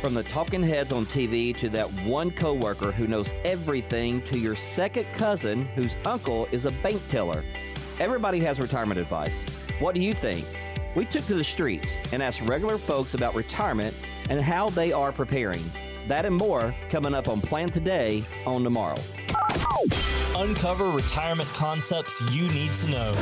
From the talking heads on TV to that one coworker who knows everything to your second cousin whose uncle is a bank teller. Everybody has retirement advice. What do you think? We took to the streets and asked regular folks about retirement and how they are preparing. That and more coming up on Plan Today Own Tomorrow. Uncover retirement concepts you need to know.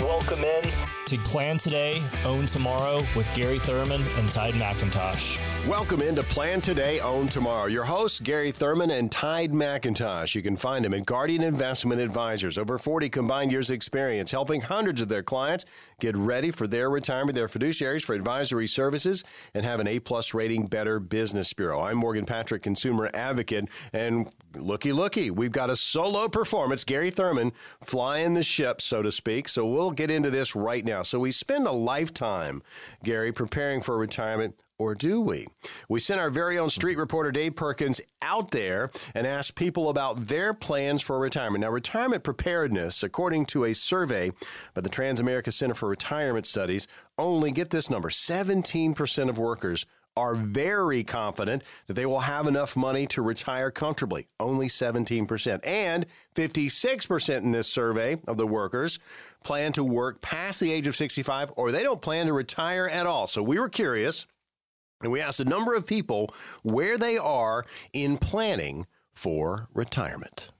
Welcome in to Plan Today, Own Tomorrow with Gary Thurman and Tide McIntosh. Welcome into Plan Today, Own Tomorrow. Your hosts, Gary Thurman and Tide McIntosh. You can find them at Guardian Investment Advisors. Over 40 combined years of experience helping hundreds of their clients get ready for their retirement. They're fiduciaries for advisory services and have an A-plus rating Better Business Bureau. I'm Morgan Patrick, consumer advocate, and looky looky, we've got a solo performance. Gary Thurman flying the ship, so to speak. So we'll get into this right now. So we spend a lifetime, Gary, preparing for retirement or do we? We sent our very own street reporter Dave Perkins out there and asked people about their plans for retirement. Now, retirement preparedness, according to a survey by the Transamerica Center for Retirement Studies, only get this number 17% of workers are very confident that they will have enough money to retire comfortably. Only 17%. And 56% in this survey of the workers plan to work past the age of 65 or they don't plan to retire at all. So we were curious and we asked a number of people where they are in planning for retirement.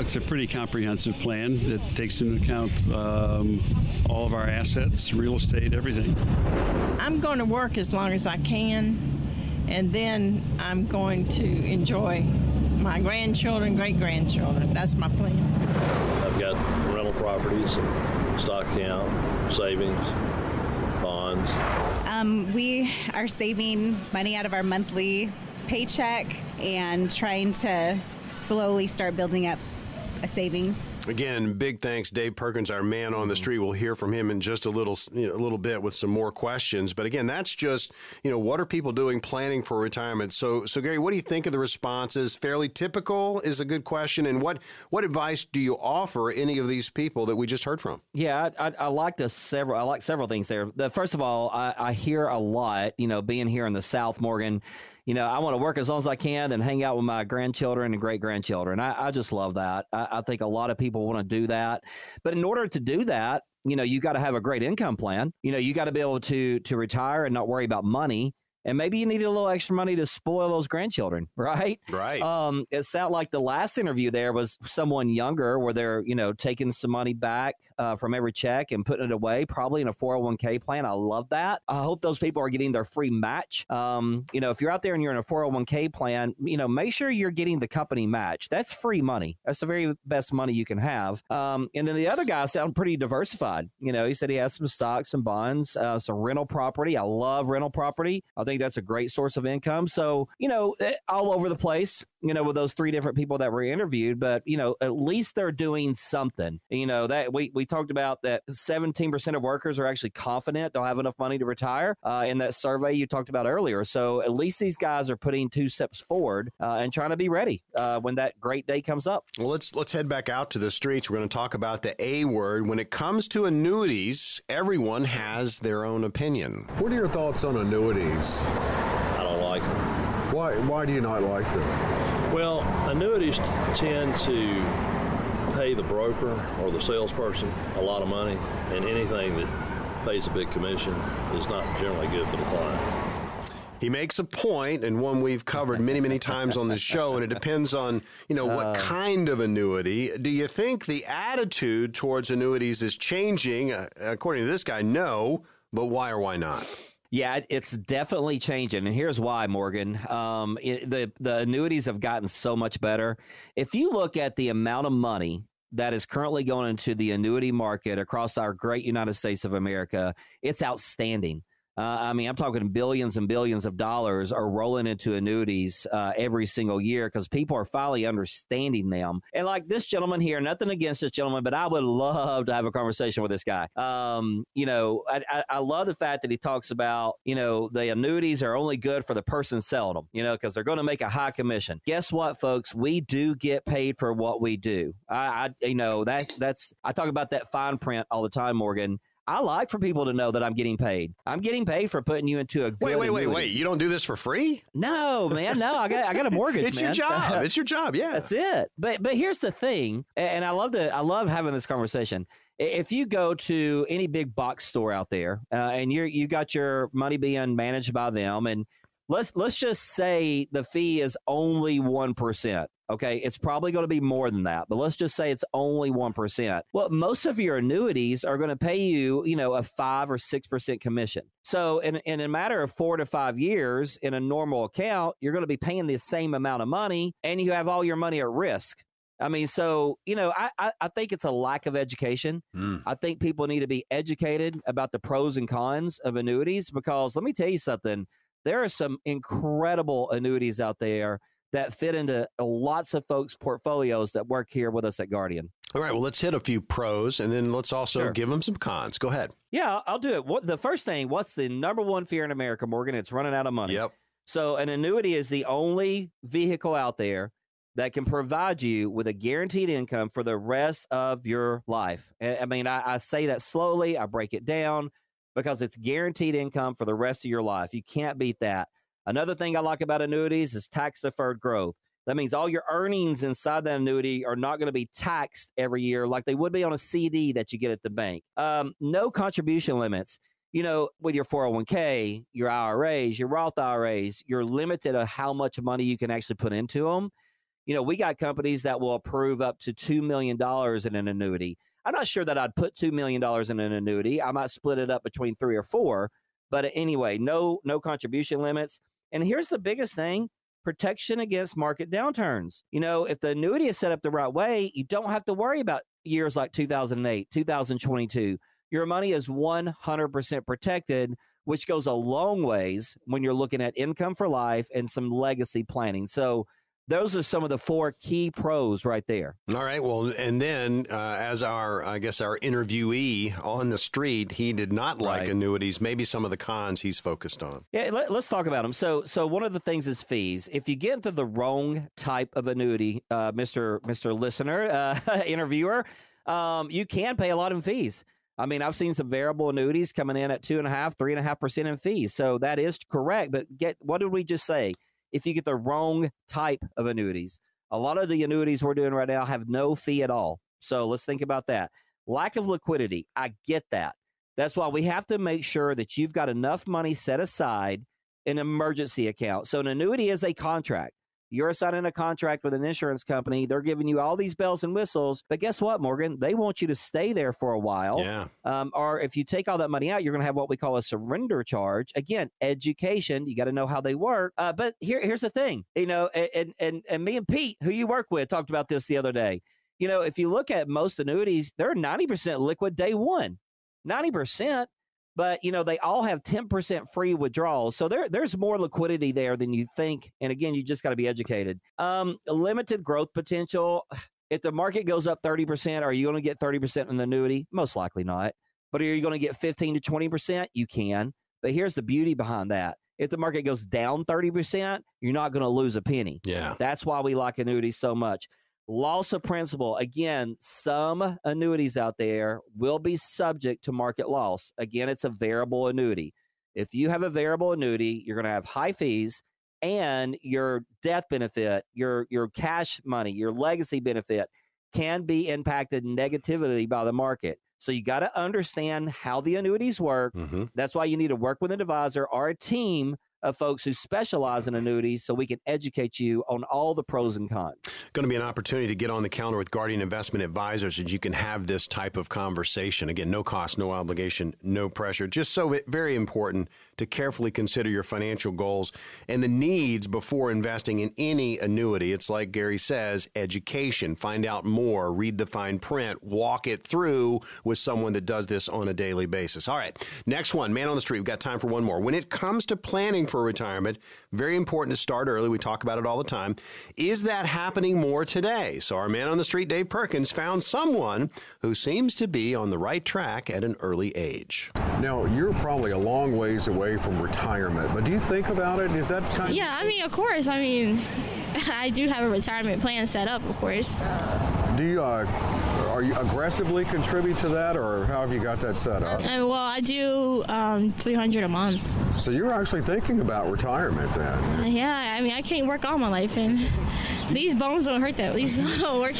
Well, it's a pretty comprehensive plan that takes into account um, all of our assets, real estate, everything. I'm going to work as long as I can, and then I'm going to enjoy my grandchildren, great grandchildren. That's my plan. I've got rental properties, stock account, savings, bonds. Um, we are saving money out of our monthly paycheck and trying to slowly start building up a savings. Again, big thanks, Dave Perkins, our man on the mm-hmm. street. We'll hear from him in just a little, you know, a little bit with some more questions. But again, that's just, you know, what are people doing planning for retirement? So, so Gary, what do you think of the responses? Fairly typical is a good question. And what what advice do you offer any of these people that we just heard from? Yeah, I, I, I like the several. I like several things there. The first of all, I, I hear a lot. You know, being here in the South, Morgan you know, I want to work as long as I can and hang out with my grandchildren and great grandchildren. I, I, just love that. I, I think a lot of people want to do that. But in order to do that, you know, you got to have a great income plan. You know, you got to be able to to retire and not worry about money and maybe you need a little extra money to spoil those grandchildren, right? Right. Um, it sounded like the last interview there was someone younger where they're, you know, taking some money back uh, from every check and putting it away, probably in a 401k plan. I love that. I hope those people are getting their free match. Um, you know, if you're out there and you're in a 401k plan, you know, make sure you're getting the company match. That's free money. That's the very best money you can have. Um, and then the other guy sounded pretty diversified. You know, he said he has some stocks, some bonds, uh, some rental property. I love rental property. I think that's a great source of income. So, you know, eh, all over the place, you know, with those three different people that were interviewed, but, you know, at least they're doing something. You know, that we, we talked about that 17% of workers are actually confident they'll have enough money to retire uh, in that survey you talked about earlier. So at least these guys are putting two steps forward uh, and trying to be ready uh, when that great day comes up. Well, let's let's head back out to the streets. We're going to talk about the A word. When it comes to annuities, everyone has their own opinion. What are your thoughts on annuities? I don't like them. Why why do you not like them? Well, annuities t- tend to pay the broker or the salesperson a lot of money, and anything that pays a big commission is not generally good for the client. He makes a point, and one we've covered many, many times on this show, and it depends on you know what kind of annuity. Do you think the attitude towards annuities is changing? Uh, according to this guy, no. But why or why not? Yeah, it's definitely changing, and here's why, Morgan. Um, it, the the annuities have gotten so much better. If you look at the amount of money that is currently going into the annuity market across our great United States of America, it's outstanding. Uh, I mean, I'm talking billions and billions of dollars are rolling into annuities uh, every single year because people are finally understanding them. And like this gentleman here, nothing against this gentleman, but I would love to have a conversation with this guy. Um, you know, I, I, I love the fact that he talks about, you know, the annuities are only good for the person selling them, you know, because they're going to make a high commission. Guess what, folks? We do get paid for what we do. I, I you know, that that's I talk about that fine print all the time, Morgan. I like for people to know that I'm getting paid. I'm getting paid for putting you into a good Wait, wait, wait, annuity. wait. You don't do this for free? No, man, no. I got I got a mortgage. It's your job. It's your job. Yeah. That's it. But but here's the thing, and I love the I love having this conversation. If you go to any big box store out there, uh, and you're you got your money being managed by them, and let's let's just say the fee is only one percent. Okay, it's probably going to be more than that, but let's just say it's only one percent. Well, most of your annuities are going to pay you, you know, a five or six percent commission. So, in in a matter of four to five years, in a normal account, you're going to be paying the same amount of money, and you have all your money at risk. I mean, so you know, I I, I think it's a lack of education. Mm. I think people need to be educated about the pros and cons of annuities because let me tell you something. There are some incredible annuities out there that fit into uh, lots of folks' portfolios that work here with us at Guardian. All right. Well, let's hit a few pros and then let's also Sure. give them some cons. Go ahead. Yeah, I'll- do it. What the first thing? What's the number one fear in America, Morgan? It's running out of money. Yep. So an annuity is the only vehicle out there that can provide you with a guaranteed income for the rest of your life. I I mean, I, I say that slowly. I break it down because it's guaranteed income for the rest of your life. You can't beat that. Another thing I like about annuities is tax deferred growth. That means all your earnings inside that annuity are not going to be taxed every year like they would be on a CD that you get at the bank. Um, no contribution limits you know, with your 401k, your IRAs, your Roth IRAs, you're limited on how much money you can actually put into them. You know, we got companies that will approve up to $2 million in an annuity. I'm not sure that I'd put $2 million in an annuity. I might split it up between three or four. But anyway, no, no contribution limits. And here's the biggest thing protection against market downturns. You know, if the annuity is set up the right way, you don't have to worry about years like 2008, 2022 your money is 100% protected, which goes a long ways when you're looking at income for life and some legacy planning. So, those are some of the four key pros right there. All right. Well, and then uh, as our, I guess, our interviewee on the street, he did not like Right. annuities. Maybe some of the cons he's focused on. Yeah, let, us talk about them. So, so one of the things is fees. If you get into the wrong type of annuity, uh, Mister Mister Listener, uh, interviewer, um, you can pay a lot in fees. I mean, I've seen some variable annuities coming in at two and a half, three and a half percent in fees. So that is correct. But get what did we just say? If you get the wrong type of annuities, a lot of the annuities we're doing right now have no fee at all. So let's think about that. Lack of liquidity. I get that. That's why we have to make sure that you've got enough money set aside in an emergency account. So an annuity is a contract. You're signing a contract with an insurance company. They're giving you all these bells and whistles. But guess what, Morgan? They want you to stay there for a while. Yeah. Um, or if you take all that money out, you're going to have what we call a surrender charge. Again, education. You got to know how they work. Uh, but here, here's the thing. You know, and, and and me and Pete, who you work with, talked about this the other day. You know, if you look at most annuities, they're 90% liquid day one. 90%. But you know they all have ten percent free withdrawals, so there there's more liquidity there than you think. And again, you just got to be educated. Um, limited growth potential. If the market goes up thirty percent, are you going to get thirty percent in the annuity? Most likely not. But are you going to get fifteen to twenty percent? You can. But here's the beauty behind that: if the market goes down thirty percent, you're not going to lose a penny. Yeah. That's why we like annuities so much. Loss of principal. Again, some annuities out there will be subject to market loss. Again, it's a variable annuity. If you have a variable annuity, you're going to have high fees and your death benefit, your your cash money, your legacy benefit can be impacted negatively by the market. So you got to understand how the annuities work. hmm That's why you need to work with an advisor or a team of folks who specialize in annuities so we can educate you on all the pros and cons. Going to be an opportunity to get on the counter with Guardian Investment Advisors and you can have this type of conversation. Again, no cost, no obligation, no pressure. Just so very important to carefully consider your financial goals and the needs before investing in any annuity. It's like Gary says, education, find out more, read the fine print, walk it through with someone that does this on a daily basis. All right, next one, man on the street. We've got time for one more. When it comes to planning for retirement, very important to start early. We talk about it all the time. Is that happening more today? So, our man on the street, Dave Perkins, found someone who seems to be on the right track at an early age. Now, you're probably a long ways away from retirement, but do you think about it? Is that kind Yeah, I mean, of course. I mean, I do have a retirement plan set up, of course. Do you, uh, are you aggressively contribute to that, or how have you got that set up? And well, I do um, 300 a month. So you're actually thinking about retirement then? Yeah, I mean, I can't work all my life, and these bones don't hurt that. These don't work.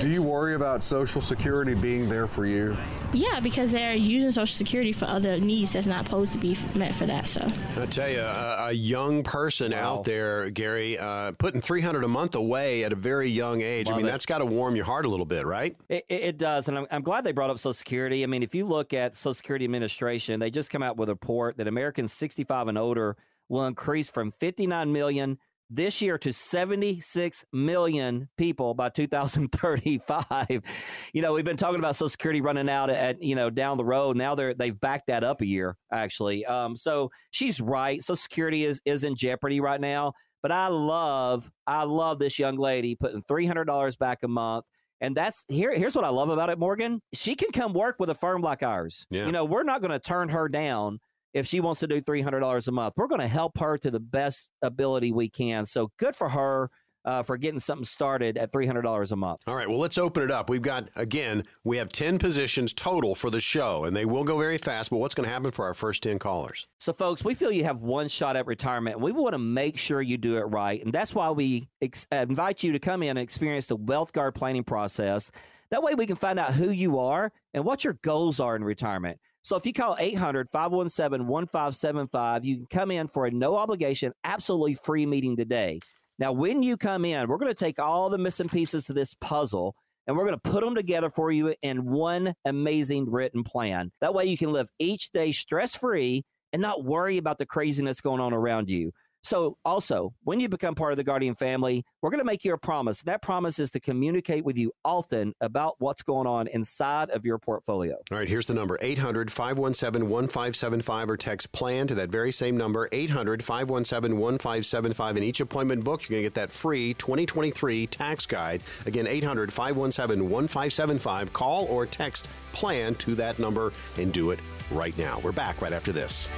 do you worry about Social Security being there for you? Yeah, because they're using Social Security for other needs that's not supposed to be meant for that. So I tell you, a, a young person wow. out there, Gary, uh, putting 300 a month away at a very young age. Love I mean, it. that's got to warm your heart a little bit, right? It, it does, and I'm, I'm glad they brought up Social Security. I mean, if you look at Social Security Administration, they just come out with a report that Americans 65 and older will increase from 59 million this year to 76 million people by 2035. you know, we've been talking about Social Security running out at, you know, down the road. Now they're they've backed that up a year, actually. Um, so she's right. Social Security is is in jeopardy right now. But I love, I love this young lady putting three hundred dollars back a month. And that's here. Here's what I love about it, Morgan. She can come work with a firm like ours. Yeah. You know, we're not going to turn her down if she wants to do $300 a month. We're going to help her to the best ability we can. So good for her. Uh, for getting something started at $300 a month. All right, well, let's open it up. We've got, again, we have 10 positions total for the show, and they will go very fast, but what's going to happen for our first 10 callers? So, folks, we feel you have one shot at retirement, and we want to make sure you do it right. And that's why we ex- invite you to come in and experience the Wealth Guard planning process. That way, we can find out who you are and what your goals are in retirement. So if you call 800 517 1575, you can come in for a no obligation, absolutely free meeting today. Now, when you come in, we're going to take all the missing pieces of this puzzle and we're going to put them together for you in one amazing written plan. That way you can live each day stress free and not worry about the craziness going on around you. So, also, when you become part of the Guardian family, we're going to make you a promise. That promise is to communicate with you often about what's going on inside of your portfolio. All right, here's the number 800 517 1575 or text plan to that very same number 800 517 1575. In each appointment book, you're going to get that free 2023 tax guide. Again, 800 517 1575. Call or text plan to that number and do it right now. We're back right after this.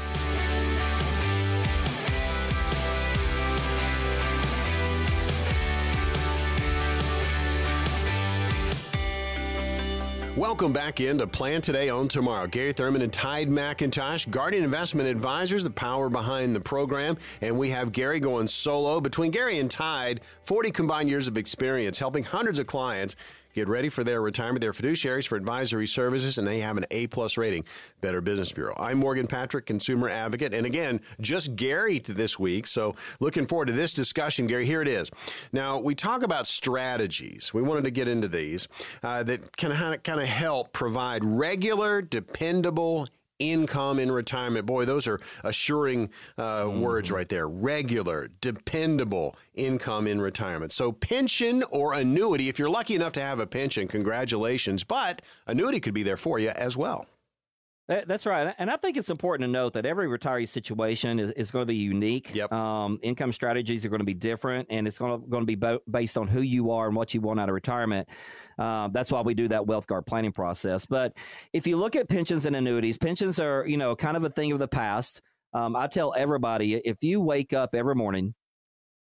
Welcome back into Plan Today, Own Tomorrow. Gary Thurman and Tide McIntosh, Guardian Investment Advisors, the power behind the program. And we have Gary going solo. Between Gary and Tide, 40 combined years of experience helping hundreds of clients get ready for their retirement. They're fiduciaries for advisory services, and they have an A plus rating. Better Business Bureau. I'm Morgan Patrick, consumer advocate, and again, just Gary this week. So looking forward to this discussion, Gary. Here it is. Now we talk about strategies. We wanted to get into these uh, that can kind of help provide regular, dependable income in retirement. Boy, those are assuring uh, mm. words right there. Regular, dependable income in retirement. So, pension or annuity, if you're lucky enough to have a pension, congratulations. But annuity could be there for you as well. That's right. And I think it's important to note that every retiree situation is, is going to be unique. Yep. Um, income strategies are going to be different, and it's going to, going to be bo- based on who you are and what you want out of retirement. Uh, that's why we do that wealth guard planning process. But if you look at pensions and annuities, pensions are, you know, kind of a thing of the past. Um, I tell everybody if you wake up every morning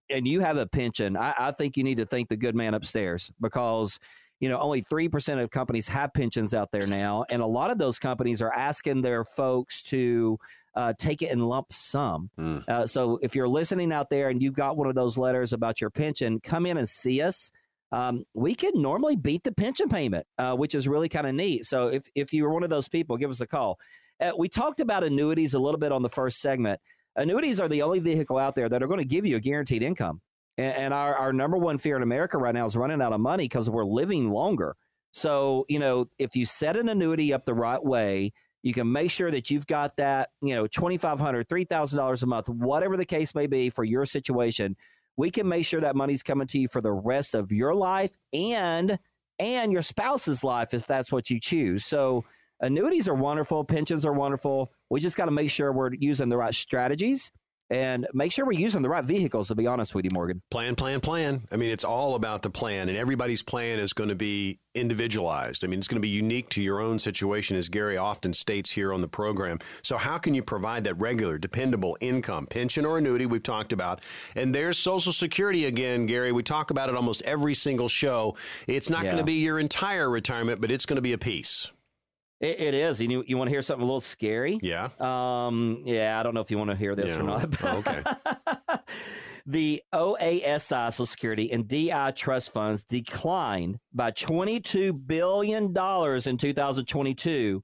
and you have a pension, I, I think you need to thank the good man upstairs because – you know, only 3% of companies have pensions out there now. And a lot of those companies are asking their folks to uh, take it in lump sum. Mm. Uh, so if you're listening out there and you got one of those letters about your pension, come in and see us. Um, we can normally beat the pension payment, uh, which is really kind of neat. So if, if you're one of those people, give us a call. Uh, we talked about annuities a little bit on the first segment. Annuities are the only vehicle out there that are going to give you a guaranteed income. And, and our, our number one fear in America right now is running out of money because we're living longer. So, you know, if you set an annuity up the right way, you can make sure that you've got that, you know, $2,500, $3,000 a month, whatever the case may be for your situation. We can make sure that money's coming to you for the rest of your life and and your spouse's life if that's what you choose. So annuities are wonderful, pensions are wonderful. We just got to make sure we're using the right strategies and make sure we're using the right vehicles. To be honest with you, Morgan. Plan, plan, plan. I mean, it's all about the plan, and everybody's plan is going to be individualized. I mean, it's going to be unique to your own situation, as Gary often states here on the program. So, how can you provide that regular, dependable income, pension or annuity we've talked about? And there's Social Security again, Gary. We talk about it almost every single show. It's not Yeah. going to be your entire retirement, but it's going to be a piece. It, it is. You, you want to hear something a little scary? Yeah. Um, yeah, I don't know if you want to hear this Yeah. or not. Okay. the OASI Social Security and DI trust funds declined by $22 billion in 2022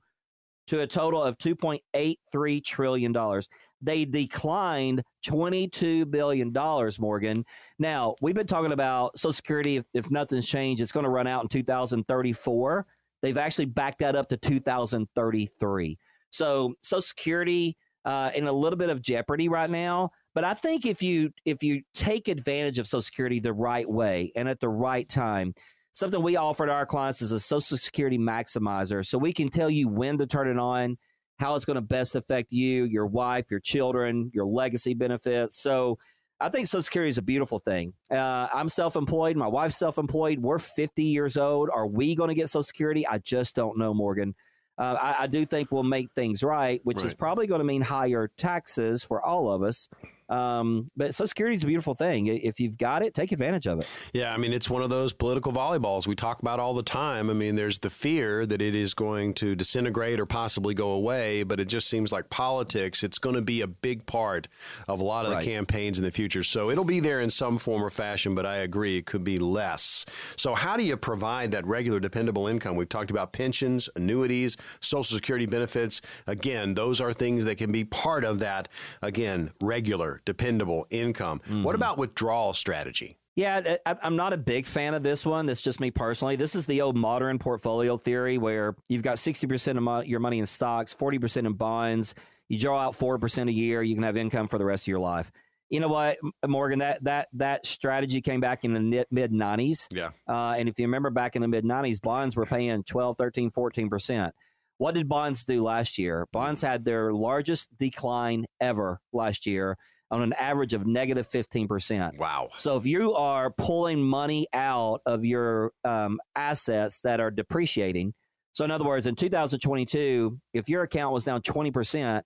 to a total of $2.83 trillion. They declined $22 billion, Morgan. Now, we've been talking about Social Security, if, if nothing's changed, it's going to run out in 2034. They've actually backed that up to 2033. So, Social Security uh, in a little bit of jeopardy right now. But I think if you if you take advantage of Social Security the right way and at the right time, something we offer to our clients is a Social Security maximizer, so we can tell you when to turn it on, how it's going to best affect you, your wife, your children, your legacy benefits. So. I think Social Security is a beautiful thing. Uh, I'm self employed. My wife's self employed. We're 50 years old. Are we going to get Social Security? I just don't know, Morgan. Uh, I, I do think we'll make things right, which is probably going to mean higher taxes for all of us. Um, but Social Security is a beautiful thing. If you've got it, take advantage of it. Yeah, I mean, it's one of those political volleyballs we talk about all the time. I mean, there's the fear that it is going to disintegrate or possibly go away, but it just seems like politics, it's going to be a big part of a lot of Right. the campaigns in the future. So it'll be there in some form or fashion, but I agree it could be less. So, how do you provide that regular, dependable income? We've talked about pensions, annuities, Social Security benefits. Again, those are things that can be part of that, again, regular, dependable income. What about withdrawal strategy? Yeah, I'm not a big fan of this one. That's just me personally. This is the old modern portfolio theory where you've got 60% of your money in stocks, 40% in bonds. You draw out 4% a year, you can have income for the rest of your life. You know what, Morgan, that that that strategy came back in the mid 90s. Yeah. Uh, and if you remember back in the mid 90s, bonds were paying 12, 13, 14%. What did bonds do last year? Bonds had their largest decline ever last year on an average of negative 15%. Wow. So if you are pulling money out of your um, assets that are depreciating, so in other words, in 2022, if your account was down 20%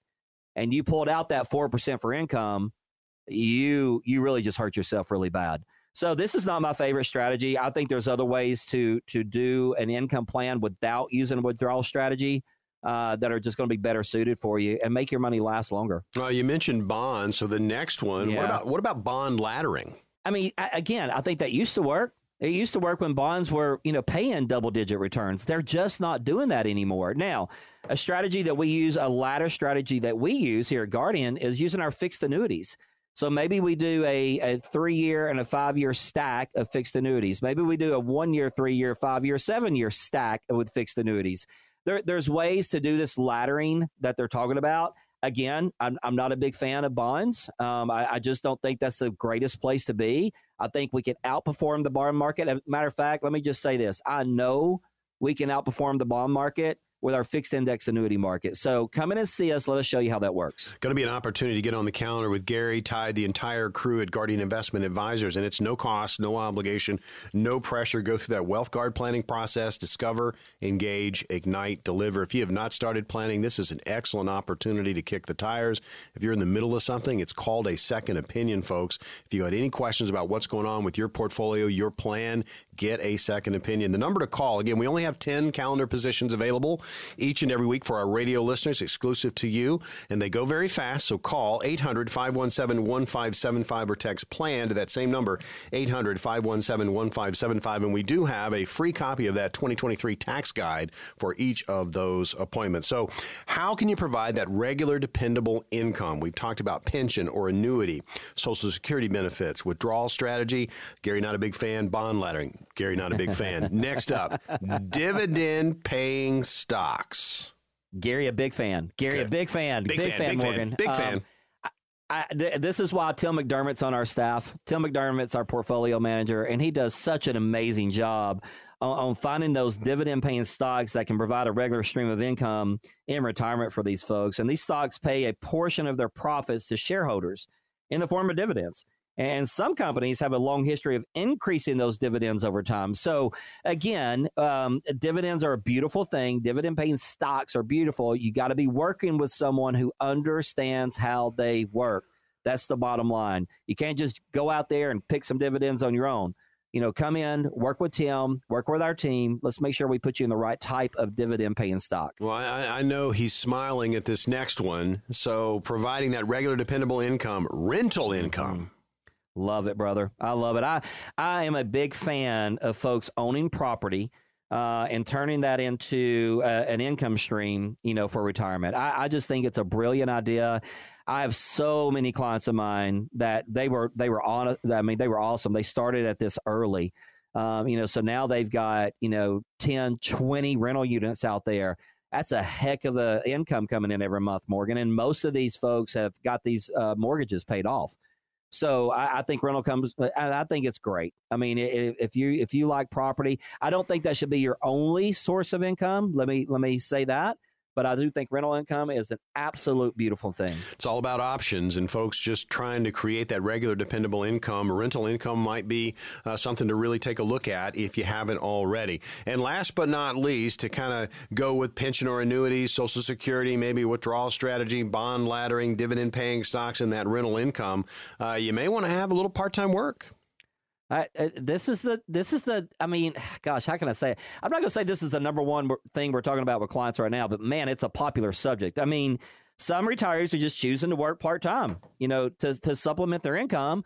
and you pulled out that 4% for income, you you really just hurt yourself really bad. So this is not my favorite strategy. I think there's other ways to to do an income plan without using a withdrawal strategy uh, that are just going to be better suited for you and make your money last longer. Well, you mentioned bonds, so the next one. What about what about bond laddering? I mean, a- again, I think that used to work. It used to work when bonds were, you know, paying double digit returns. They're just not doing that anymore. Now, a strategy that we use, a ladder strategy that we use here at Guardian is using our fixed annuities. So maybe we do a, a three year and a five year stack of fixed annuities. Maybe we do a one year, three year, five year, seven year stack with fixed annuities. There, there's ways to do this laddering that they're talking about. Again, I'm, I'm not a big fan of bonds. Um, I, I just don't think that's the greatest place to be. I think we can outperform the bond market. As a matter of fact, let me just say this I know we can outperform the bond market with our fixed index annuity market. So come in and see us. Let us show you how that works. Going to be an opportunity to get on the calendar with Gary Tide, the entire crew at Guardian Investment Advisors, and it's no cost, no obligation, no pressure. Go through that Wealth Guard planning process, discover, engage, ignite, deliver. If you have not started planning, this is an excellent opportunity to kick the tires. If you're in the middle of something, it's called a second opinion, folks. If you had any questions about what's going on with your portfolio, your plan, get a second opinion. The number to call, again, we only have 10 calendar positions available each and every week for our radio listeners, exclusive to you, and they go very fast. So call 800 517 1575 or text plan to that same number, 800 517 1575. And we do have a free copy of that 2023 tax guide for each of those appointments. So, how can you provide that regular, dependable income? We've talked about pension or annuity, Social Security benefits, withdrawal strategy. Gary, not a big fan. Bond laddering. Gary, not a big fan. Next up, dividend paying stocks. Gary, a big fan. Gary, Okay. a big fan. Big fan, big fan, Morgan. big Um, fan. I, th- this is why Tim McDermott's on our staff. Tim McDermott's our portfolio manager, and he does such an amazing job on, on finding those dividend paying stocks that can provide a regular stream of income in retirement for these folks. And these stocks pay a portion of their profits to shareholders. in the form of dividends. And some companies have a long history of increasing those dividends over time. So, again, um, dividends are a beautiful thing. Dividend paying stocks are beautiful. You got to be working with someone who understands how they work. That's the bottom line. You can't just go out there and pick some dividends on your own. You know, come in, work with Tim, work with our team. Let's make sure we put you in the right type of dividend paying stock. Well, I, I know he's smiling at this next one. So, providing that regular, dependable income, rental income. Love it, brother. I love it. I I am a big fan of folks owning property uh, and turning that into uh, an income stream, you know, for retirement. I, I just think it's a brilliant idea. I have so many clients of mine that they were they were on. I mean, they were awesome. They started at this early. Um, you know, so now they've got, you know, 10, 20 rental units out there. That's a heck of a income coming in every month, Morgan. And most of these folks have got these uh, mortgages paid off. So I, I, think rental comes. I, uh, I, think it's great. I mean, if, if you if you like property, I don't think that should be your only source of income. Let me let me say that but I do think rental income is an absolute beautiful thing. It's all about options and folks just trying to create that regular, dependable income. Rental income might be uh, something to really take a look at if you haven't already. And last but not least, to kind of go with pension or annuities, Social Security, maybe withdrawal strategy, bond laddering, dividend paying stocks, and that rental income, uh, you may want to have a little part time work. I, uh, this is the this is the I mean, gosh, how can I say it? I'm not going to say this is the number one thing we're talking about with clients right now, but man, it's a popular subject. I mean, some retirees are just choosing to work part time, you know, to to supplement their income,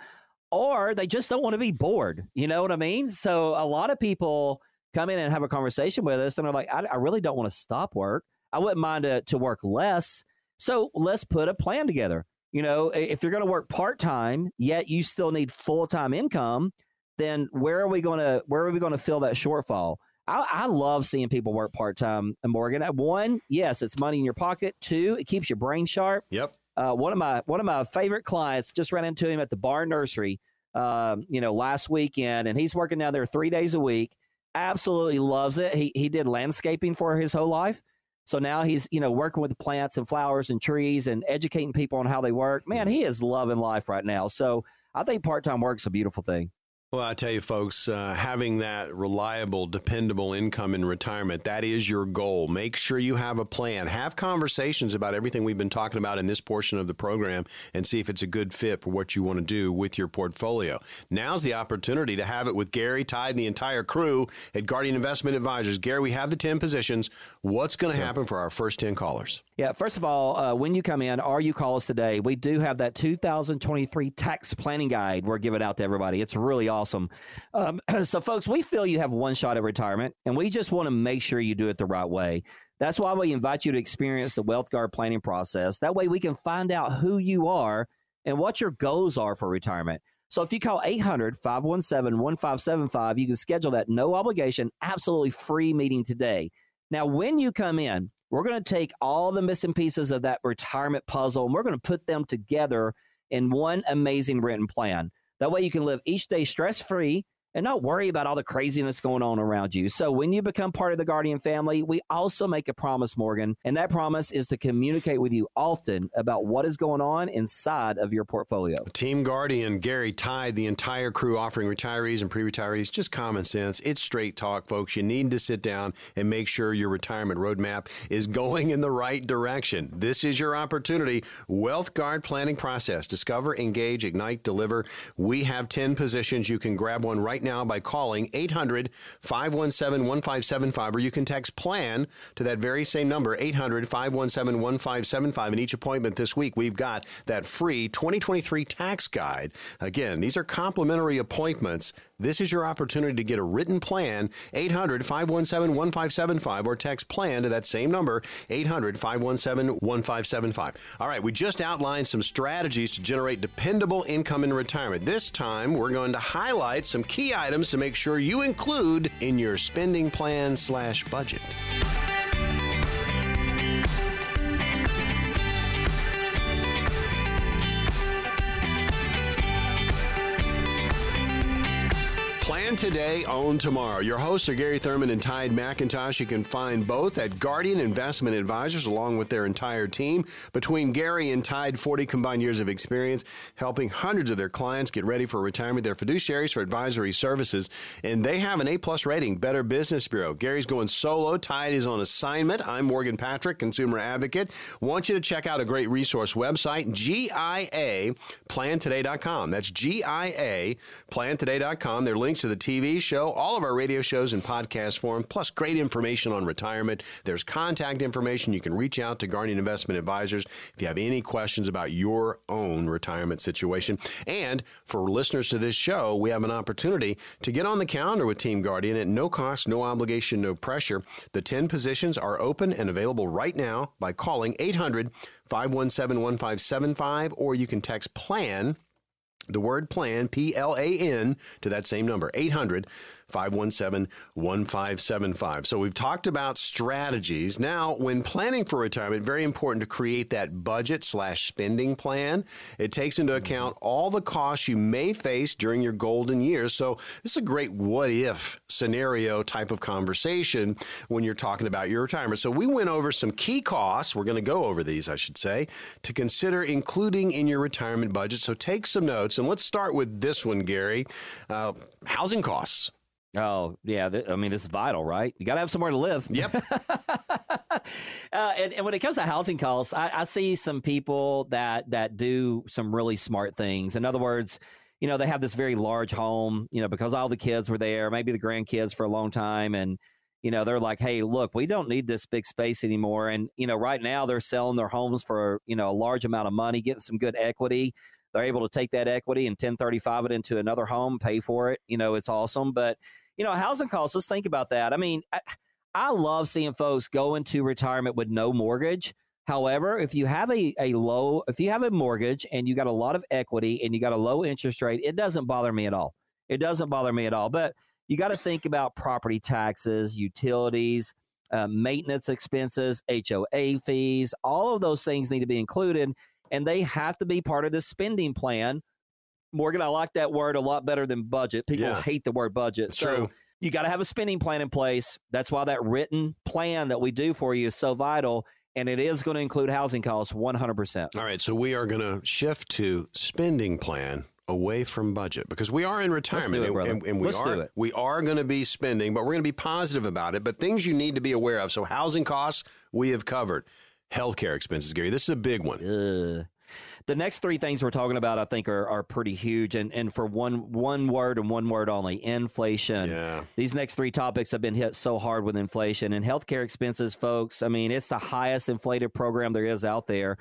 or they just don't want to be bored. You know what I mean? So a lot of people come in and have a conversation with us, and they're like, I, I really don't want to stop work. I wouldn't mind to to work less. So let's put a plan together. You know, if you're going to work part time, yet you still need full time income then where are we going to where are we going to fill that shortfall? I, I love seeing people work part time. And Morgan, one, yes, it's money in your pocket. Two, it keeps your brain sharp. Yep. Uh, one of my one of my favorite clients just ran into him at the bar Nursery, um, you know, last weekend, and he's working down there three days a week. Absolutely loves it. He he did landscaping for his whole life, so now he's you know working with plants and flowers and trees and educating people on how they work. Man, he is loving life right now. So I think part time work's a beautiful thing. Well, I tell you, folks, uh, having that reliable, dependable income in retirement, that is your goal. Make sure you have a plan. Have conversations about everything we've been talking about in this portion of the program and see if it's a good fit for what you want to do with your portfolio. Now's the opportunity to have it with Gary, Tide, and the entire crew at Guardian Investment Advisors. Gary, we have the 10 positions. What's going to happen for our first 10 callers? Yeah, first of all, uh, when you come in, or you call us today, we do have that 2023 tax planning guide we're giving out to everybody. It's really awesome awesome. Um, so, folks, we feel you have one shot at retirement, and we just want to make sure you do it the right way. That's why we invite you to experience the Wealth Guard planning process. That way, we can find out who you are and what your goals are for retirement. So, if you call 800 517 1575, you can schedule that no obligation, absolutely free meeting today. Now, when you come in, we're going to take all the missing pieces of that retirement puzzle and we're going to put them together in one amazing written plan. That way you can live each day stress free and not worry about all the craziness going on around you. So when you become part of the Guardian family, we also make a promise, Morgan, and that promise is to communicate with you often about what is going on inside of your portfolio. Team Guardian, Gary Tide, the entire crew offering retirees and pre-retirees just common sense. It's straight talk, folks. You need to sit down and make sure your retirement roadmap is going in the right direction. This is your opportunity. Wealth Guard planning process. Discover, engage, ignite, deliver. We have 10 positions. You can grab one right right now by calling 800 517 1575, or you can text PLAN to that very same number, 800 517 1575. In each appointment this week, we've got that free 2023 tax guide. Again, these are complimentary appointments this is your opportunity to get a written plan. 800 517 1575 or text plan to that same number, 800 517 1575. All right, we just outlined some strategies to generate dependable income in retirement. This time, we're going to highlight some key items to make sure you include in your spending plan slash budget. Today, own tomorrow. Your hosts are Gary Thurman and Tide McIntosh. You can find both at Guardian Investment Advisors along with their entire team. Between Gary and Tide, 40 combined years of experience helping hundreds of their clients get ready for retirement. They're fiduciaries for advisory services, and they have an A plus rating, Better Business Bureau. Gary's going solo. Tide is on assignment. I'm Morgan Patrick, consumer advocate. Want you to check out a great resource website, GIA plantoday.com. That's GIA plantoday.com. There are links to the TV show, all of our radio shows in podcast form, plus great information on retirement. There's contact information. You can reach out to Guardian Investment Advisors if you have any questions about your own retirement situation. And for listeners to this show, we have an opportunity to get on the calendar with Team Guardian at no cost, no obligation, no pressure. The 10 positions are open and available right now by calling 800 517 1575 or you can text PLAN the word plan, P L A N, to that same number, 800 517 1575. So we've talked about strategies. Now, when planning for retirement, very important to create that budget slash spending plan. It takes into account all the costs you may face during your golden years. So this is a great what if scenario type of conversation when you're talking about your retirement. So we went over some key costs. We're going to go over these, I should say, to consider including in your retirement budget. So take some notes and let's start with this one, Gary. Uh, housing costs. Oh yeah, th- I mean this is vital, right? You got to have somewhere to live. Yep. uh, and, and when it comes to housing costs, I, I see some people that that do some really smart things. In other words, you know, they have this very large home, you know, because all the kids were there, maybe the grandkids for a long time, and you know, they're like, hey, look, we don't need this big space anymore. And you know, right now they're selling their homes for you know a large amount of money, getting some good equity. They're able to take that equity and 1035 it into another home, pay for it. You know, it's awesome, but you know, housing costs, let's think about that. I mean, I, I love seeing folks go into retirement with no mortgage. However, if you have a, a low, if you have a mortgage and you got a lot of equity and you got a low interest rate, it doesn't bother me at all. It doesn't bother me at all. But you got to think about property taxes, utilities, uh, maintenance expenses, HOA fees. All of those things need to be included, and they have to be part of the spending plan Morgan, I like that word a lot better than budget. People Yeah. hate the word budget. It's so true. you got to have a spending plan in place. That's why that written plan that we do for you is so vital. And it is going to include housing costs 100%. All right, so we are going to shift to spending plan away from budget because we are in retirement it, and- and, and we Let's are we are going to be spending, but we're going to be positive about it. But things you need to be aware of. So housing costs we have covered. Healthcare expenses, Gary. This is a big one. Ugh. The next three things we're talking about, I think, are, are pretty huge. And, and for one one word and one word only, inflation. Yeah. These next three topics have been hit so hard with inflation and healthcare expenses, folks. I mean, it's the highest inflated program there is out there.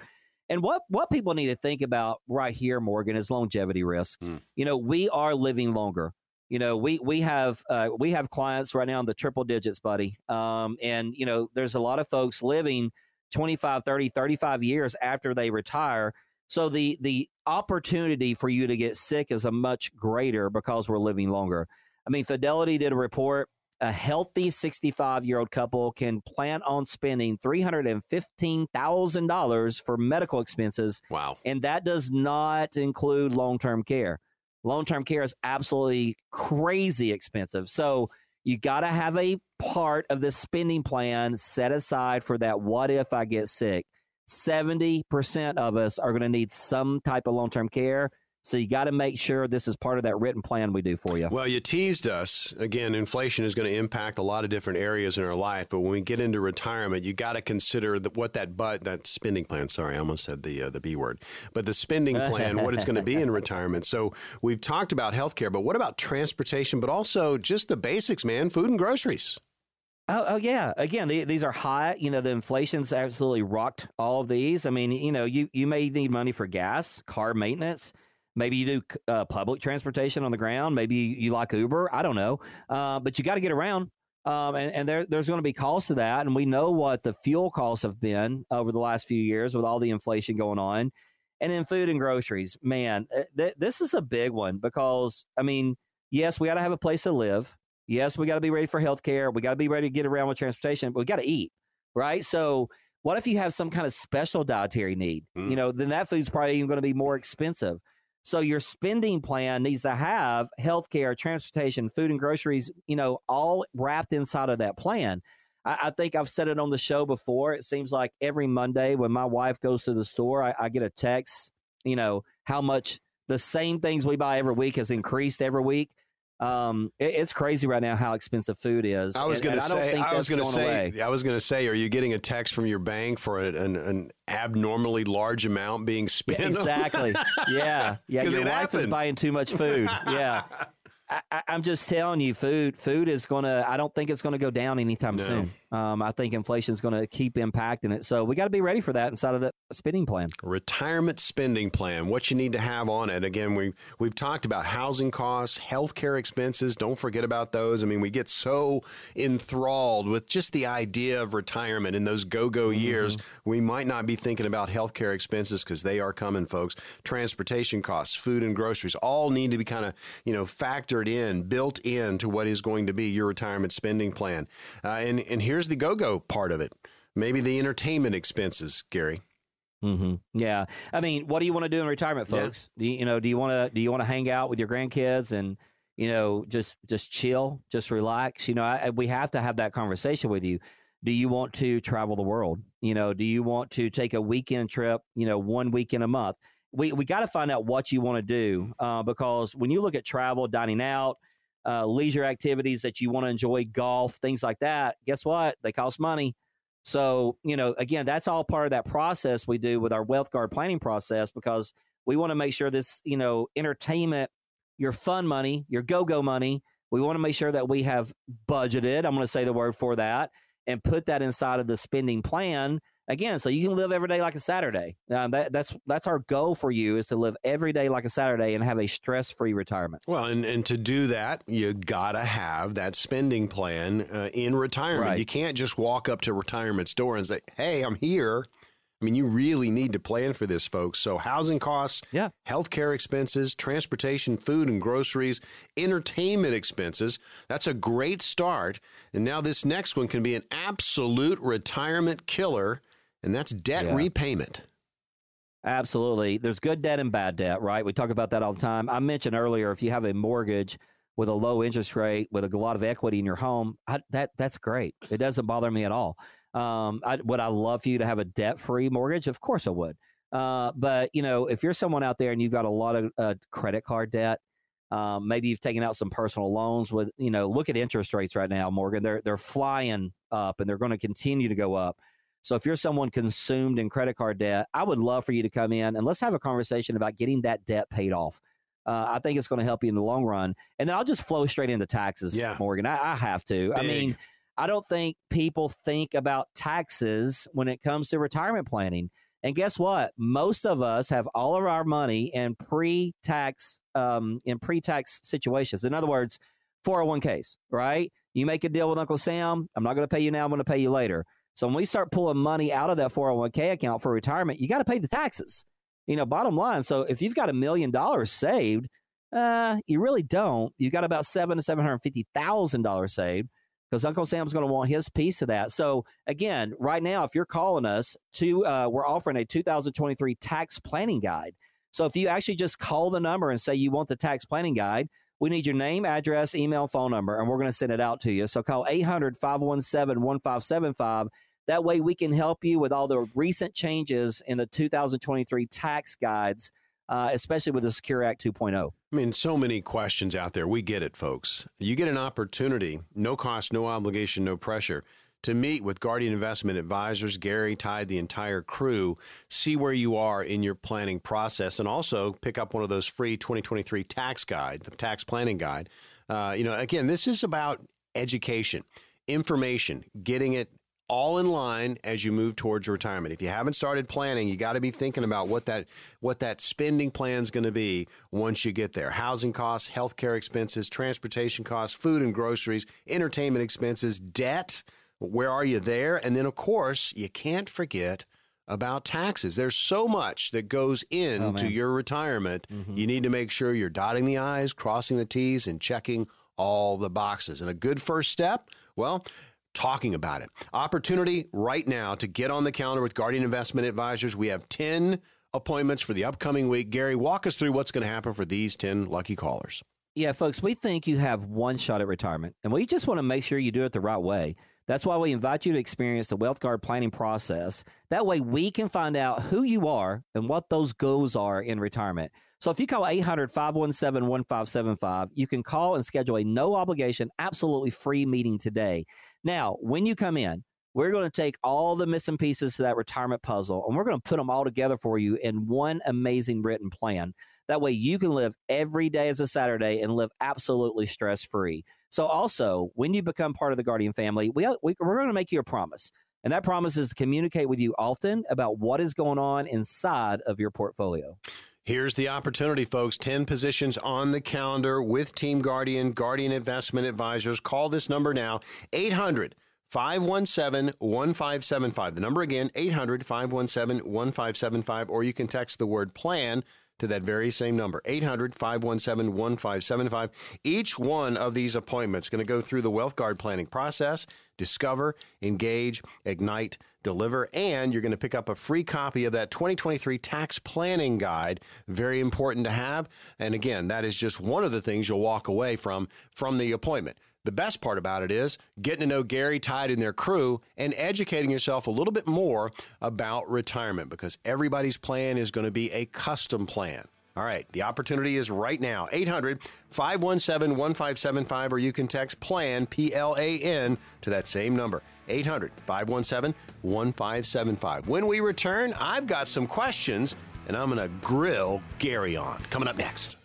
And what what people need to think about right here, Morgan, is longevity risk. Hmm. You know, we are living longer. You know, we we have uh, we have clients right now in the triple digits, buddy. Um, and you know, there's a lot of folks living 25, 30, 35 years after they retire. So the the opportunity for you to get sick is a much greater because we're living longer. I mean, Fidelity did a report. A healthy 65 year old couple can plan on spending $315,000 for medical expenses, Wow. and that does not include long term care. Long term care is absolutely crazy expensive. So you got to have a part of the spending plan set aside for that what if I get sick. 70% of us are going to need some type of long term care. So you got to make sure this is part of that written plan we do for you. Well, you teased us. Again, inflation is going to impact a lot of different areas in our life, but when we get into retirement, you got to consider the, what that but that spending plan. Sorry, I almost said the uh, the B word, but the spending plan, what it's going to be in retirement. So we've talked about healthcare, but what about transportation? But also just the basics, man, food and groceries. Oh, oh yeah. Again, the, these are high. You know, the inflation's absolutely rocked all of these. I mean, you know, you you may need money for gas, car maintenance. Maybe you do uh, public transportation on the ground. Maybe you, like Uber. I don't know. Uh, but you got to get around. Um, and, and there, there's going to be costs to that. And we know what the fuel costs have been over the last few years with all the inflation going on. And then food and groceries. Man, uh, th- this is a big one because, I mean, yes, we got to have a place to live. Yes, we got to be ready for healthcare. We got to be ready to get around with transportation, but we got to eat, right? So, what if you have some kind of special dietary need? Mm. You know, then that food's probably even going to be more expensive. So your spending plan needs to have healthcare, transportation, food and groceries, you know, all wrapped inside of that plan. I, I, think I've said it on the show before. It seems like every Monday when my wife goes to the store, I, I get a text, you know, how much the same things we buy every week has increased every week. Um, it, it's crazy right now how expensive food is. I was going to say, I, I was going to say, away. I was going to say, are you getting a text from your bank for an, an abnormally large amount being spent? Yeah, exactly. yeah, yeah. Your wife happens. is buying too much food. Yeah. I, am just telling you, food food is going to. I don't think it's going to go down anytime no. soon. Um, I think inflation is going to keep impacting it. So we got to be ready for that inside of the spending plan. Retirement spending plan. What you need to have on it. Again, we we've talked about housing costs, healthcare expenses. Don't forget about those. I mean, we get so enthralled with just the idea of retirement in those go-go mm-hmm. years. We might not be thinking about healthcare expenses because they are coming, folks. Transportation costs, food and groceries, all need to be kind of you know factored in, built into what is going to be your retirement spending plan. Uh, and and here's here's the go go part of it. Maybe the entertainment expenses, Gary. Mm-hmm. Yeah, I mean, what do you want to do in retirement, folks? Yeah. Do you, you know? Do you want to do you want to hang out with your grandkids and you know just just chill, just relax? You know, I, we have to have that conversation with you. Do you want to travel the world? You know, do you want to take a weekend trip? You know, one weekend a month. We we got to find out what you want to do uh, because when you look at travel, dining out, uh, leisure activities that you want to enjoy, golf, things like that, guess what? They cost money. So, you know, again, that's all part of that process we do with our wealth guard planning process because we want to make sure this, you know, entertainment, your fun money, your go go money, we want to make sure that we have budgeted. I'm going to say the word for that and put that inside of the spending plan again, so you can live every day like a Saturday. Um, that, that's that's our goal for you is to live every day like a Saturday and have a stress free retirement. Well, and, and to do that, you gotta have that spending plan uh, in retirement. Right. You can't just walk up to retirement store and say, "Hey, I'm here." I mean, you really need to plan for this, folks. So, housing costs, yeah, healthcare expenses, transportation, food and groceries, entertainment expenses. That's a great start. And now, this next one can be an absolute retirement killer and that's debt yeah. repayment. Absolutely. There's good debt and bad debt, right? We talk about that all the time. I mentioned earlier if you have a mortgage with a low interest rate with a lot of equity in your home, I, that that's great. It doesn't bother me at all. Um, I, would I love for you to have a debt free mortgage? Of course I would. Uh, but you know, if you're someone out there and you've got a lot of uh, credit card debt, um, maybe you've taken out some personal loans with, you know, look at interest rates right now, Morgan. They're they're flying up and they're going to continue to go up. So if you're someone consumed in credit card debt, I would love for you to come in and let's have a conversation about getting that debt paid off. Uh, I think it's going to help you in the long run. And then I'll just flow straight into taxes, yeah. Morgan. I, I have to. Big. I mean, I don't think people think about taxes when it comes to retirement planning. And guess what? Most of us have all of our money in pre-tax um, in pre-tax situations. In other words, 401ks, right? You make a deal with Uncle Sam. I'm not going to pay you now. I'm going to pay you later. So when we start pulling money out of that 401k account for retirement, you got to pay the taxes. You know, bottom line. So if you've got a million dollars saved, uh, you really don't. You got about seven to seven hundred fifty thousand dollars saved because Uncle Sam's going to want his piece of that. So again, right now, if you're calling us to, uh, we're offering a 2023 tax planning guide. So if you actually just call the number and say you want the tax planning guide, we need your name, address, email, phone number, and we're going to send it out to you. So call 800 517 1575. That way we can help you with all the recent changes in the 2023 tax guides, uh, especially with the Secure Act 2.0. I mean, so many questions out there. We get it, folks. You get an opportunity, no cost, no obligation, no pressure to meet with Guardian Investment Advisors, Gary Tide, the entire crew, see where you are in your planning process, and also pick up one of those free 2023 tax guide, the tax planning guide. Uh, you know, again, this is about education, information, getting it all in line as you move towards retirement. If you haven't started planning, you got to be thinking about what that what that spending plan is going to be once you get there. Housing costs, healthcare expenses, transportation costs, food and groceries, entertainment expenses, debt where are you there? And then, of course, you can't forget about taxes. There's so much that goes into oh, your retirement. Mm-hmm. You need to make sure you're dotting the I's, crossing the T's, and checking all the boxes. And a good first step, well, talking about it. Opportunity right now to get on the calendar with Guardian Investment Advisors. We have 10 appointments for the upcoming week. Gary, walk us through what's going to happen for these 10 lucky callers. Yeah, folks, we think you have one shot at retirement, and we just want to make sure you do it the right way. That's why we invite you to experience the Wealth Guard planning process. That way, we can find out who you are and what those goals are in retirement. So, if you call 800 517 1575, you can call and schedule a no obligation, absolutely free meeting today. Now, when you come in, we're going to take all the missing pieces to that retirement puzzle and we're going to put them all together for you in one amazing written plan. That way you can live every day as a Saturday and live absolutely stress free. So, also, when you become part of the Guardian family, we, we, we're going to make you a promise. And that promise is to communicate with you often about what is going on inside of your portfolio. Here's the opportunity, folks. 10 positions on the calendar with Team Guardian, Guardian Investment Advisors. Call this number now 800 517 1575. The number again, 800 517 1575, or you can text the word plan to that very same number, 800 517 1575. Each one of these appointments going to go through the Wealth Guard planning process, discover, engage, ignite, deliver, and you're going to pick up a free copy of that 2023 tax planning guide. Very important to have. And again, that is just one of the things you'll walk away from from the appointment. The best part about it is getting to know Gary Tide and their crew and educating yourself a little bit more about retirement because everybody's plan is going to be a custom plan. All right, the opportunity is right now 800 517 1575, or you can text PLAN, P L A N, to that same number 800 517 1575. When we return, I've got some questions and I'm going to grill Gary on. Coming up next.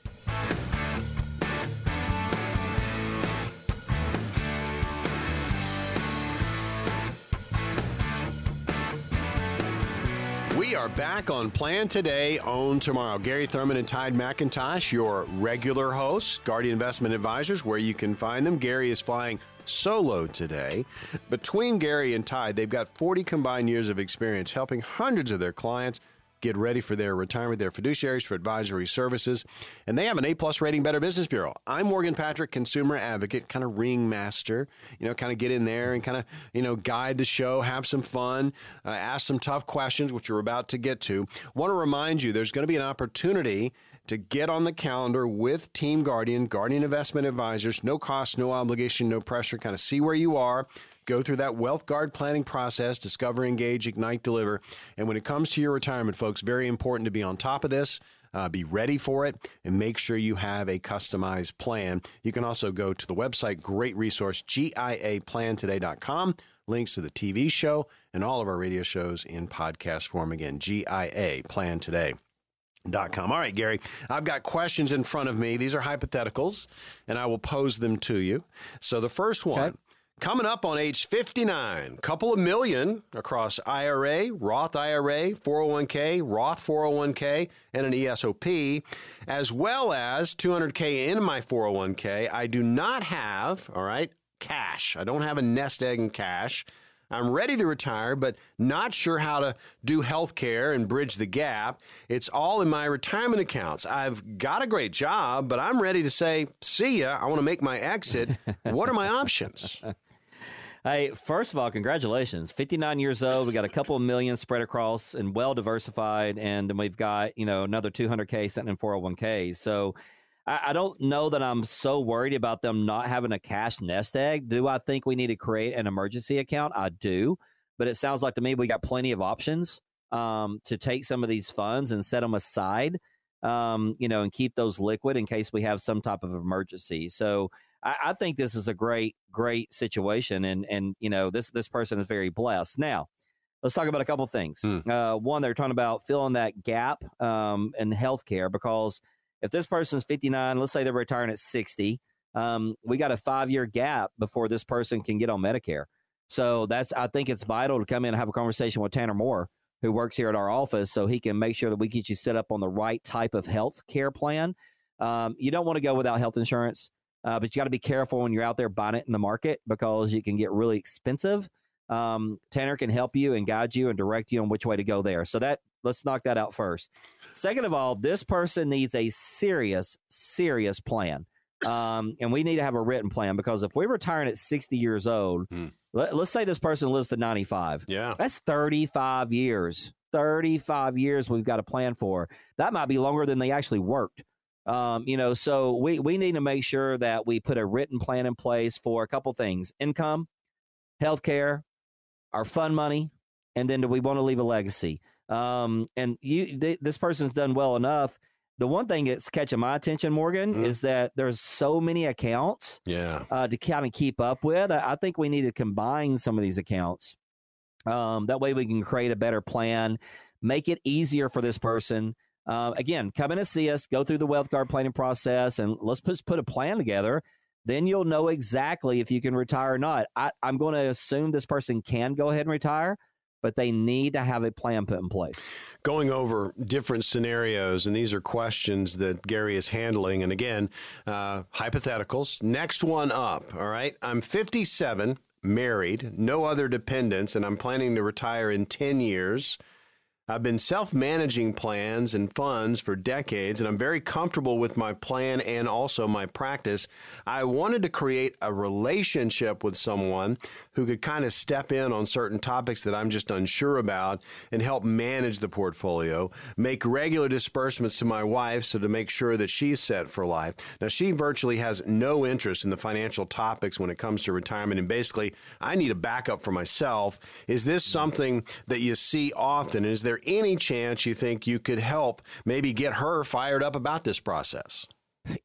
We are back on Plan Today, Own Tomorrow. Gary Thurman and Tide McIntosh, your regular hosts, Guardian Investment Advisors, where you can find them. Gary is flying solo today. Between Gary and Tide, they've got 40 combined years of experience helping hundreds of their clients get ready for their retirement. They're fiduciaries for advisory services, and they have an A plus rating, Better Business Bureau. I'm Morgan Patrick, consumer advocate, kind of ringmaster. You know, kind of get in there and kind of you know guide the show, have some fun, uh, ask some tough questions, which you're about to get to. Want to remind you, there's going to be an opportunity to get on the calendar with Team Guardian, Guardian Investment Advisors. No cost, no obligation, no pressure. Kind of see where you are go through that wealth guard planning process, discover, engage, ignite, deliver. And when it comes to your retirement, folks, very important to be on top of this. Uh, be ready for it and make sure you have a customized plan. You can also go to the website, great resource, GIAplantoday.com. Links to the TV show and all of our radio shows in podcast form. Again, GIA Plan Today. Dot com. All right, Gary, I've got questions in front of me. These are hypotheticals, and I will pose them to you. So the first one okay. Coming up on age 59, couple of million across IRA, Roth IRA, 401k, Roth 401k, and an ESOP, as well as 200k in my 401k. I do not have, all right, cash. I don't have a nest egg in cash. I'm ready to retire, but not sure how to do health care and bridge the gap. It's all in my retirement accounts. I've got a great job, but I'm ready to say, see ya. I want to make my exit. what are my options? Hey, first of all, congratulations. 59 years old. We got a couple of million spread across and well diversified. And then we've got, you know, another 200K sitting in 401K. So I, I don't know that I'm so worried about them not having a cash nest egg. Do I think we need to create an emergency account? I do. But it sounds like to me we got plenty of options um, to take some of these funds and set them aside, um, you know, and keep those liquid in case we have some type of emergency. So I, I think this is a great, great situation, and and you know this this person is very blessed. Now, let's talk about a couple things. Mm. Uh, one, they're talking about filling that gap um, in healthcare because if this person's 59, let's say they're retiring at 60, um, we got a five year gap before this person can get on Medicare. So that's I think it's vital to come in and have a conversation with Tanner Moore, who works here at our office, so he can make sure that we get you set up on the right type of health care plan. Um, you don't want to go without health insurance. Uh, but you got to be careful when you're out there buying it in the market because it can get really expensive. Um, Tanner can help you and guide you and direct you on which way to go there. So that let's knock that out first. Second of all, this person needs a serious, serious plan. Um, and we need to have a written plan because if we're retiring at 60 years old, hmm. let, us say this person lives to 95. Yeah. That's 35 years. 35 years we've got a plan for. That might be longer than they actually worked. Um, you know, so we, we need to make sure that we put a written plan in place for a couple things income, health care, our fund money, and then do we want to leave a legacy? Um, and you, th- this person's done well enough. The one thing that's catching my attention, Morgan, Mhm. is that there's so many accounts Yeah. uh, to kind of keep up with. I, I think we need to combine some of these accounts. Um, that way we can create a better plan, make it easier for this person. Uh, again, come in and see us, go through the wealth guard planning process, and let's put, put a plan together. Then you'll know exactly if you can retire or not. I, I'm going to assume this person can go ahead and retire, but they need to have a plan put in place. Going over different scenarios, and these are questions that Gary is handling. And again, uh, hypotheticals. Next one up. All right. I'm 57, married, no other dependents, and I'm planning to retire in 10 years. I've been self managing plans and funds for decades, and I'm very comfortable with my plan and also my practice. I wanted to create a relationship with someone who could kind of step in on certain topics that I'm just unsure about and help manage the portfolio, make regular disbursements to my wife so to make sure that she's set for life. Now, she virtually has no interest in the financial topics when it comes to retirement, and basically, I need a backup for myself. Is this something that you see often? Is there any chance you think you could help maybe get her fired up about this process?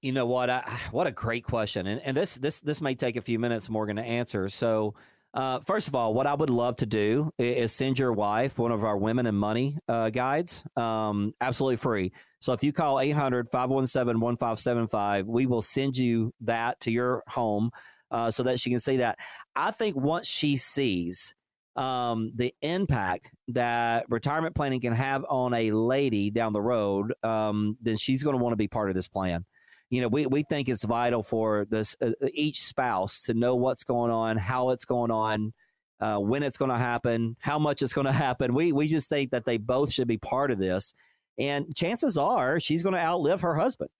You know what? I, what a great question, and and this this this may take a few minutes, Morgan, to answer. So, uh, first of all, what I would love to do is send your wife one of our women and money uh, guides, um, absolutely free. So if you call 800 517 1575, we will send you that to your home uh, so that she can see that. I think once she sees um, the impact that retirement planning can have on a lady down the road, um, then she's going to want to be part of this plan. You know, we, we think it's vital for this uh, each spouse to know what's going on, how it's going on, uh, when it's going to happen, how much it's going to happen. We we just think that they both should be part of this, and chances are she's going to outlive her husband.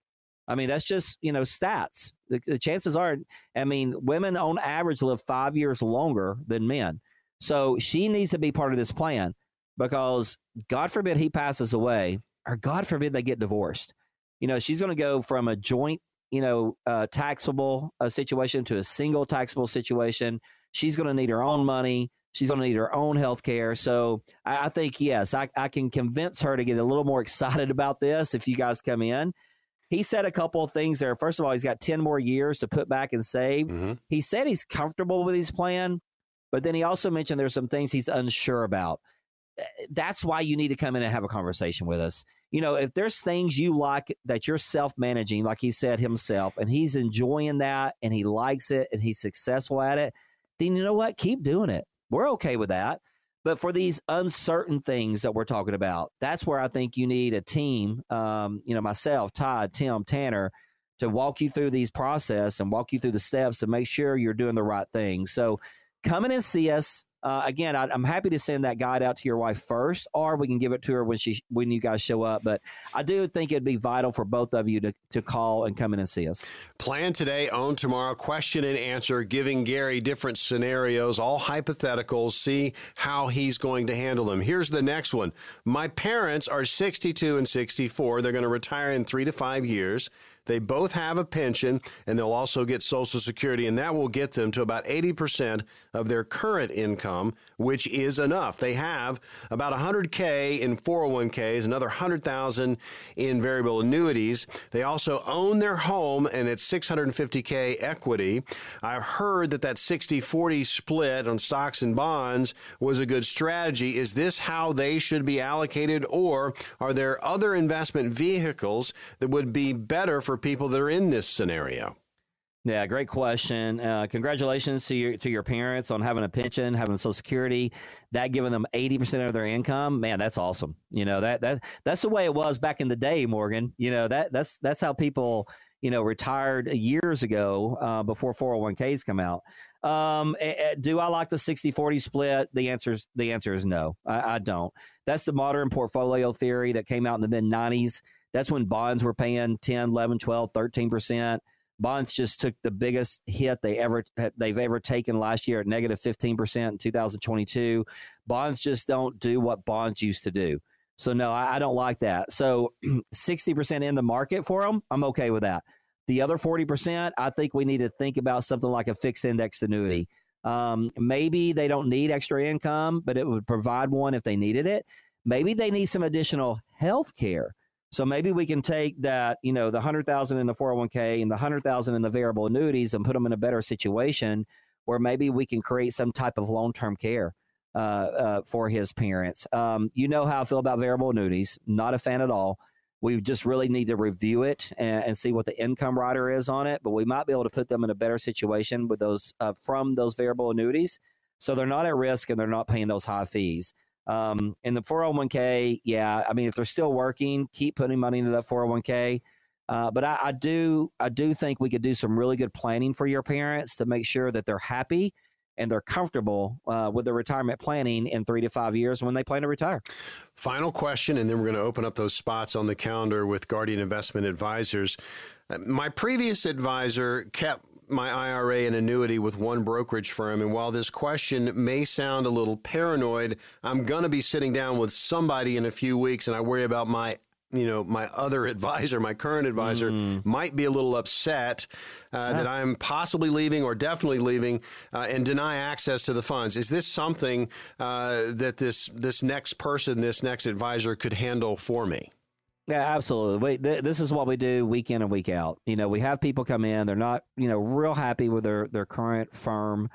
I mean, that's just you know stats. The, the chances are, I mean, women on average live five years longer than men. So she needs to be part of this plan because God forbid he passes away, or God forbid they get divorced. You know, she's going to go from a joint, you know, uh, taxable uh, situation to a single taxable situation. She's going to need her own money. She's going to need her own health care. So I, I think, yes, I, I can convince her to get a little more excited about this if you guys come in. He said a couple of things there. First of all, he's got 10 more years to put back and save. Mhm. He said he's comfortable with his plan, but then he also mentioned there's some things he's unsure about. Uh, That's why you need to come in and have a conversation with us. You know, if there's things you like that you're self managing, like he said himself, and he's enjoying that and he likes it and he's successful at it, then you know what? Keep doing it. We're okay with that. But for these uncertain things that we're talking about, that's where I think you need a team, um, you know, myself, Todd, Tim, Tanner, to walk you through these process and walk you through the steps and make sure you're doing the right thing. So come in and see us. Uh, again, I, I'm happy to send that guide out to your wife first, or we can give it to her when she when you guys show up. But I do think it'd be vital for both of you to, to call and come in and see us. Plan today, own tomorrow. Question and answer, giving Gary different scenarios, all hypotheticals. See how he's going to handle them. Here's the next one. My parents are 62 and 64. They're going to retire in three to five years. They both have a pension and they'll also get Social Security, and that will get them to about 80% of their current income, which is enough. They have about 100K in 401ks, another 100,000 in variable annuities. They also own their home and it's 650K equity. I've heard that that 60 40 split on stocks and bonds was a good strategy. Is this how they should be allocated, or are there other investment vehicles that would be better for people that are in this scenario? Yeah, great question. Uh, congratulations to your to your parents on having a pension, having Social Security, that giving them eighty percent of their income. Man, that's awesome. You know that that that's the way it was back in the day, Morgan. You know that that's that's how people you know retired years ago uh, before four hundred one ks come out. Um, do I like the 60-40 split? The answer is the answer is no. I, I don't. That's the modern portfolio theory that came out in the mid nineties. That's when bonds were paying 10, 11, 12, 13 percent Bonds just took the biggest hit they ever they've ever taken last year at negative 15% in 2022. Bonds just don't do what bonds used to do. So no, I, I don't like that. So 60% in the market for them, I'm okay with that. The other 40%, I think we need to think about something like a fixed index annuity. Um, maybe they don't need extra income, but it would provide one if they needed it. Maybe they need some additional health care. So maybe we can take that, you know, the 100,000 in the 401k and the 100,000 in the variable annuities and put them in a better situation where maybe we can create some type of long-term care uh, uh, for his parents. Um, you know how I feel about variable annuities. Not a fan at all. We just really need to review it and, and, see what the income rider is on it. But we might be able to put them in a better situation with those uh, from those variable annuities, so they're not at risk and they're not paying those high fees. Um, in the 401k, yeah, I mean, if they're still working, keep putting money into that 401k. Uh, but I, I do, I do think we could do some really good planning for your parents to make sure that they're happy and they're comfortable uh, with their retirement planning in three to five years when they plan to retire. Final question, and then we're going to open up those spots on the calendar with Guardian Investment Advisors. Uh, my previous advisor kept my IRA and annuity with one brokerage firm. And while this question may sound a little paranoid, I'm going to be sitting down with somebody in a few weeks, and I worry about my you know, my other advisor, my current advisor, mm. might be a little upset uh, yeah. that I'm possibly leaving or definitely leaving uh, and deny access to the funds. Is this something uh, that this this next person, this next advisor, could handle for me? Yeah, absolutely. We, th- this is what we do week in and week out. You know, we have people come in; they're not, you know, real happy with their their current firm,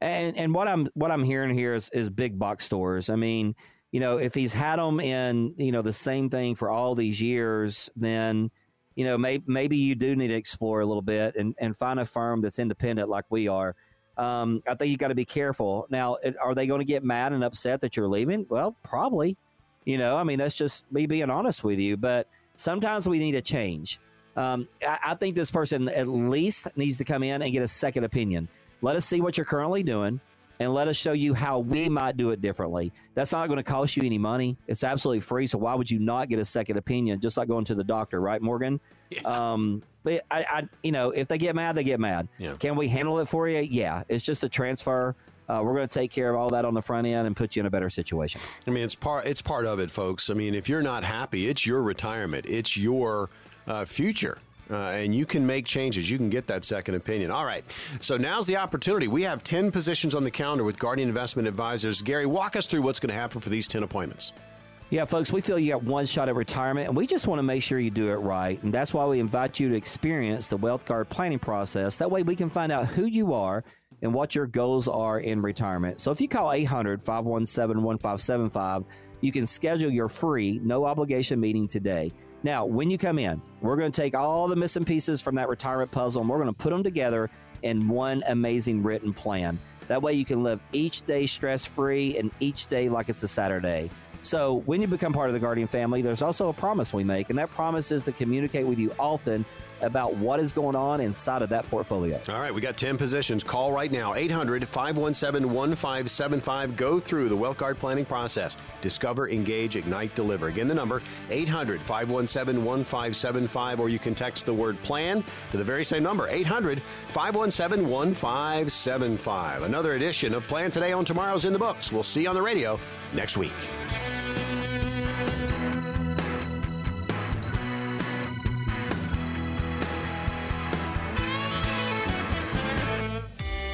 and and what I'm what I'm hearing here is is big box stores. I mean you know, if he's had them in, you know, the same thing for all these years, then, you know, maybe, maybe you do need to explore a little bit and, and find a firm that's independent like we are. Um, I think you got to be careful. Now, are they going to get mad and upset that you're leaving? Well, probably. You know, I mean, that's just me being honest with you. But sometimes we need a change. Um, I, I think this person at least needs to come in and get a second opinion. Let us see what you're currently doing and let us show you how we might do it differently. That's not going to cost you any money. It's absolutely free. So why would you not get a second opinion? Just like going to the doctor, right, Morgan? Yeah. Um, but I, I, you know, if they get mad, they get mad. Yeah. Can we handle it for you? Yeah. It's just a transfer. Uh, we're going to take care of all that on the front end and put you in a better situation. I mean, it's part. It's part of it, folks. I mean, if you're not happy, it's your retirement. It's your uh, future uh, and you can make changes. You can get that second opinion. All right. So now's the opportunity. We have 10 positions on the calendar with Guardian Investment Advisors. Gary, walk us through what's going to happen for these 10 appointments. Yeah, folks, we feel you got one shot at retirement, and we just want to make sure you do it right. And that's why we invite you to experience the Wealth Guard planning process. That way, we can find out who you are and what your goals are in retirement. So if you call 800 517 1575, you can schedule your free, no obligation meeting today. Now, when you come in, we're going to take all the missing pieces from that retirement puzzle and we're going to put them together in one amazing written plan. That way you can live each day stress free and each day like it's a Saturday. So, when you become part of the Guardian family, there's also a promise we make, and that promise is to communicate with you often about what is going on inside of that portfolio. All right, we got 10 positions. Call right now 800 517 1575. Go through the Wealth Guard planning process. Discover, engage, ignite, deliver. Again, the number 800 517 1575, or you can text the word plan to the very same number 800 517 1575. Another edition of Plan Today Own Tomorrow's in the books. We'll see you on the radio next week.